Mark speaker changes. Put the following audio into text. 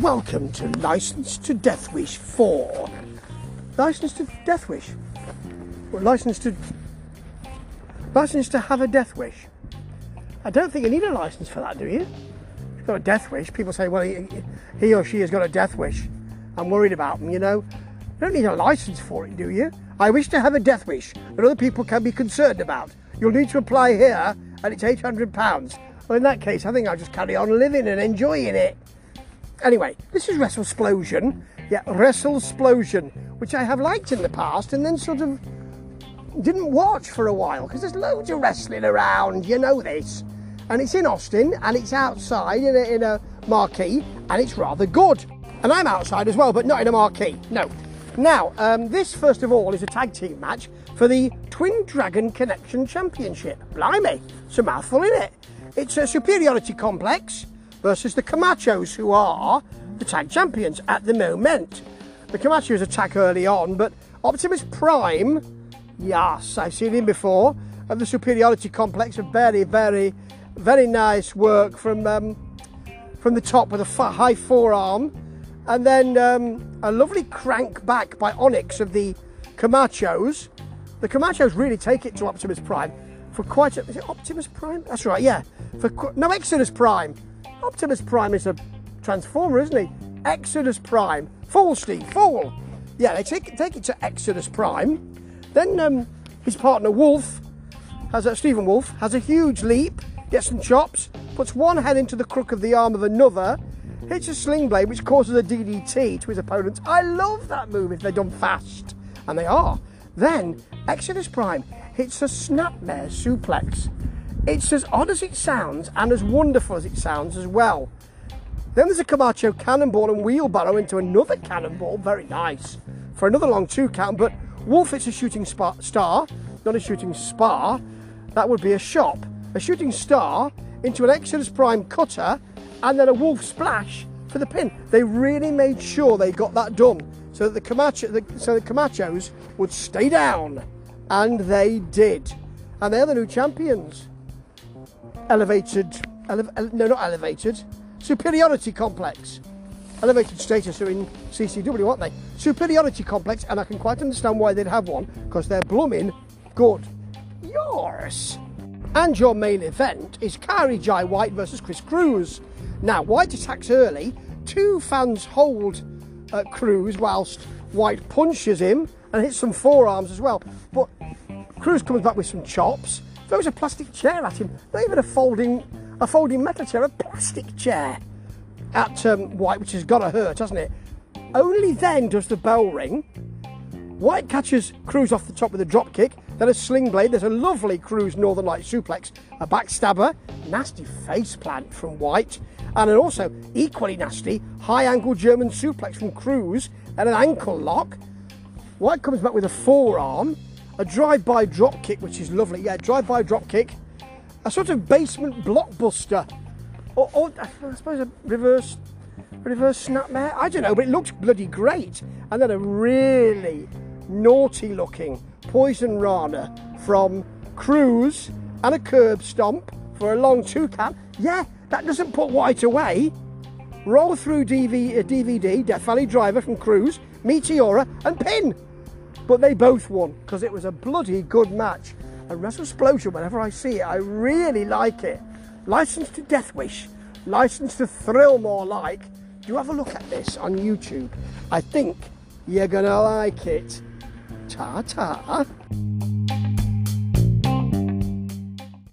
Speaker 1: Welcome to License to Death Wish 4. License to Death Wish? Well, license to. License to have a death wish. I don't think you need a license for that, do you? You've got a death wish, people say, well, he, he or she has got a death wish. I'm worried about them, you know. You don't need a license for it, do you? I wish to have a death wish that other people can be concerned about. You'll need to apply here, and it's £800. Well, in that case, I think I'll just carry on living and enjoying it. Anyway, this is Wrestle'Splosion. Yeah, Wrestle'Splosion, which I have liked in the past and then sort of didn't watch for a while because there's loads of wrestling around, you know this. And it's in Austin and it's outside in a, in a marquee and it's rather good. And I'm outside as well, but not in a marquee. No. Now, um, this first of all is a tag team match for the Twin Dragon Connection Championship. Blimey, it's a mouthful isn't it. It's a superiority complex versus the Camachos, who are the tag champions at the moment. The Camachos attack early on, but Optimus Prime, yes, I've seen him before, at the superiority complex. A very, very, very nice work from um, from the top with a high forearm, and then um, a lovely crank back by Onyx of the Camachos. The Camachos really take it to Optimus Prime for quite a. Is it Optimus Prime? That's right, yeah. For no Exodus Prime. Optimus Prime is a transformer, isn't he? Exodus Prime. Fool, Steve, fall. Yeah, they take, take it to Exodus Prime. Then um, his partner Wolf, has a, Stephen Wolf, has a huge leap, gets some chops, puts one head into the crook of the arm of another, hits a sling blade which causes a DDT to his opponent. I love that move if they're done fast. And they are. Then Exodus Prime hits a snapmare suplex it's as odd as it sounds and as wonderful as it sounds as well. Then there's a Camacho cannonball and wheelbarrow into another cannonball, very nice, for another long two count. But Wolf hits a shooting star, not a shooting spar. That would be a shop. A shooting star into an Exodus Prime cutter and then a Wolf splash for the pin. They really made sure they got that done so that the Camacho, the, so the Camachos would stay down, and they did. And they're the new champions elevated, ele- ele- no, not elevated, superiority complex. Elevated status are in CCW, aren't they? Superiority complex, and I can quite understand why they'd have one because they're blooming good. Yours. And your main event is Kairi Jai White versus Chris Cruz. Now, White attacks early. Two fans hold uh, Cruz whilst White punches him and hits some forearms as well. But Cruz comes back with some chops throws a plastic chair at him. Not even a folding, a folding metal chair, a plastic chair at um, White, which has got to hurt, hasn't it? Only then does the bell ring. White catches Cruz off the top with a drop kick, then a sling blade. There's a lovely Cruz Northern Light suplex, a backstabber, nasty face plant from White, and an also equally nasty high angle German suplex from Cruz, and an ankle lock. White comes back with a forearm, a drive-by drop kick, which is lovely. Yeah, drive-by drop kick, a sort of basement blockbuster, or, or I suppose a reverse reverse snapmare. I don't know, but it looks bloody great. And then a really naughty-looking poison rana from Cruz and a curb stomp for a long two count. Yeah, that doesn't put White away. Roll through DV, uh, DVD, Death Valley Driver from Cruz, Meteora, and Pin. But they both won because it was a bloody good match. And Wrestle'Splosion, whenever I see it, I really like it. Licensed to Death Wish, licensed to Thrill More Like. Do have a look at this on YouTube. I think you're gonna like it. Ta ta.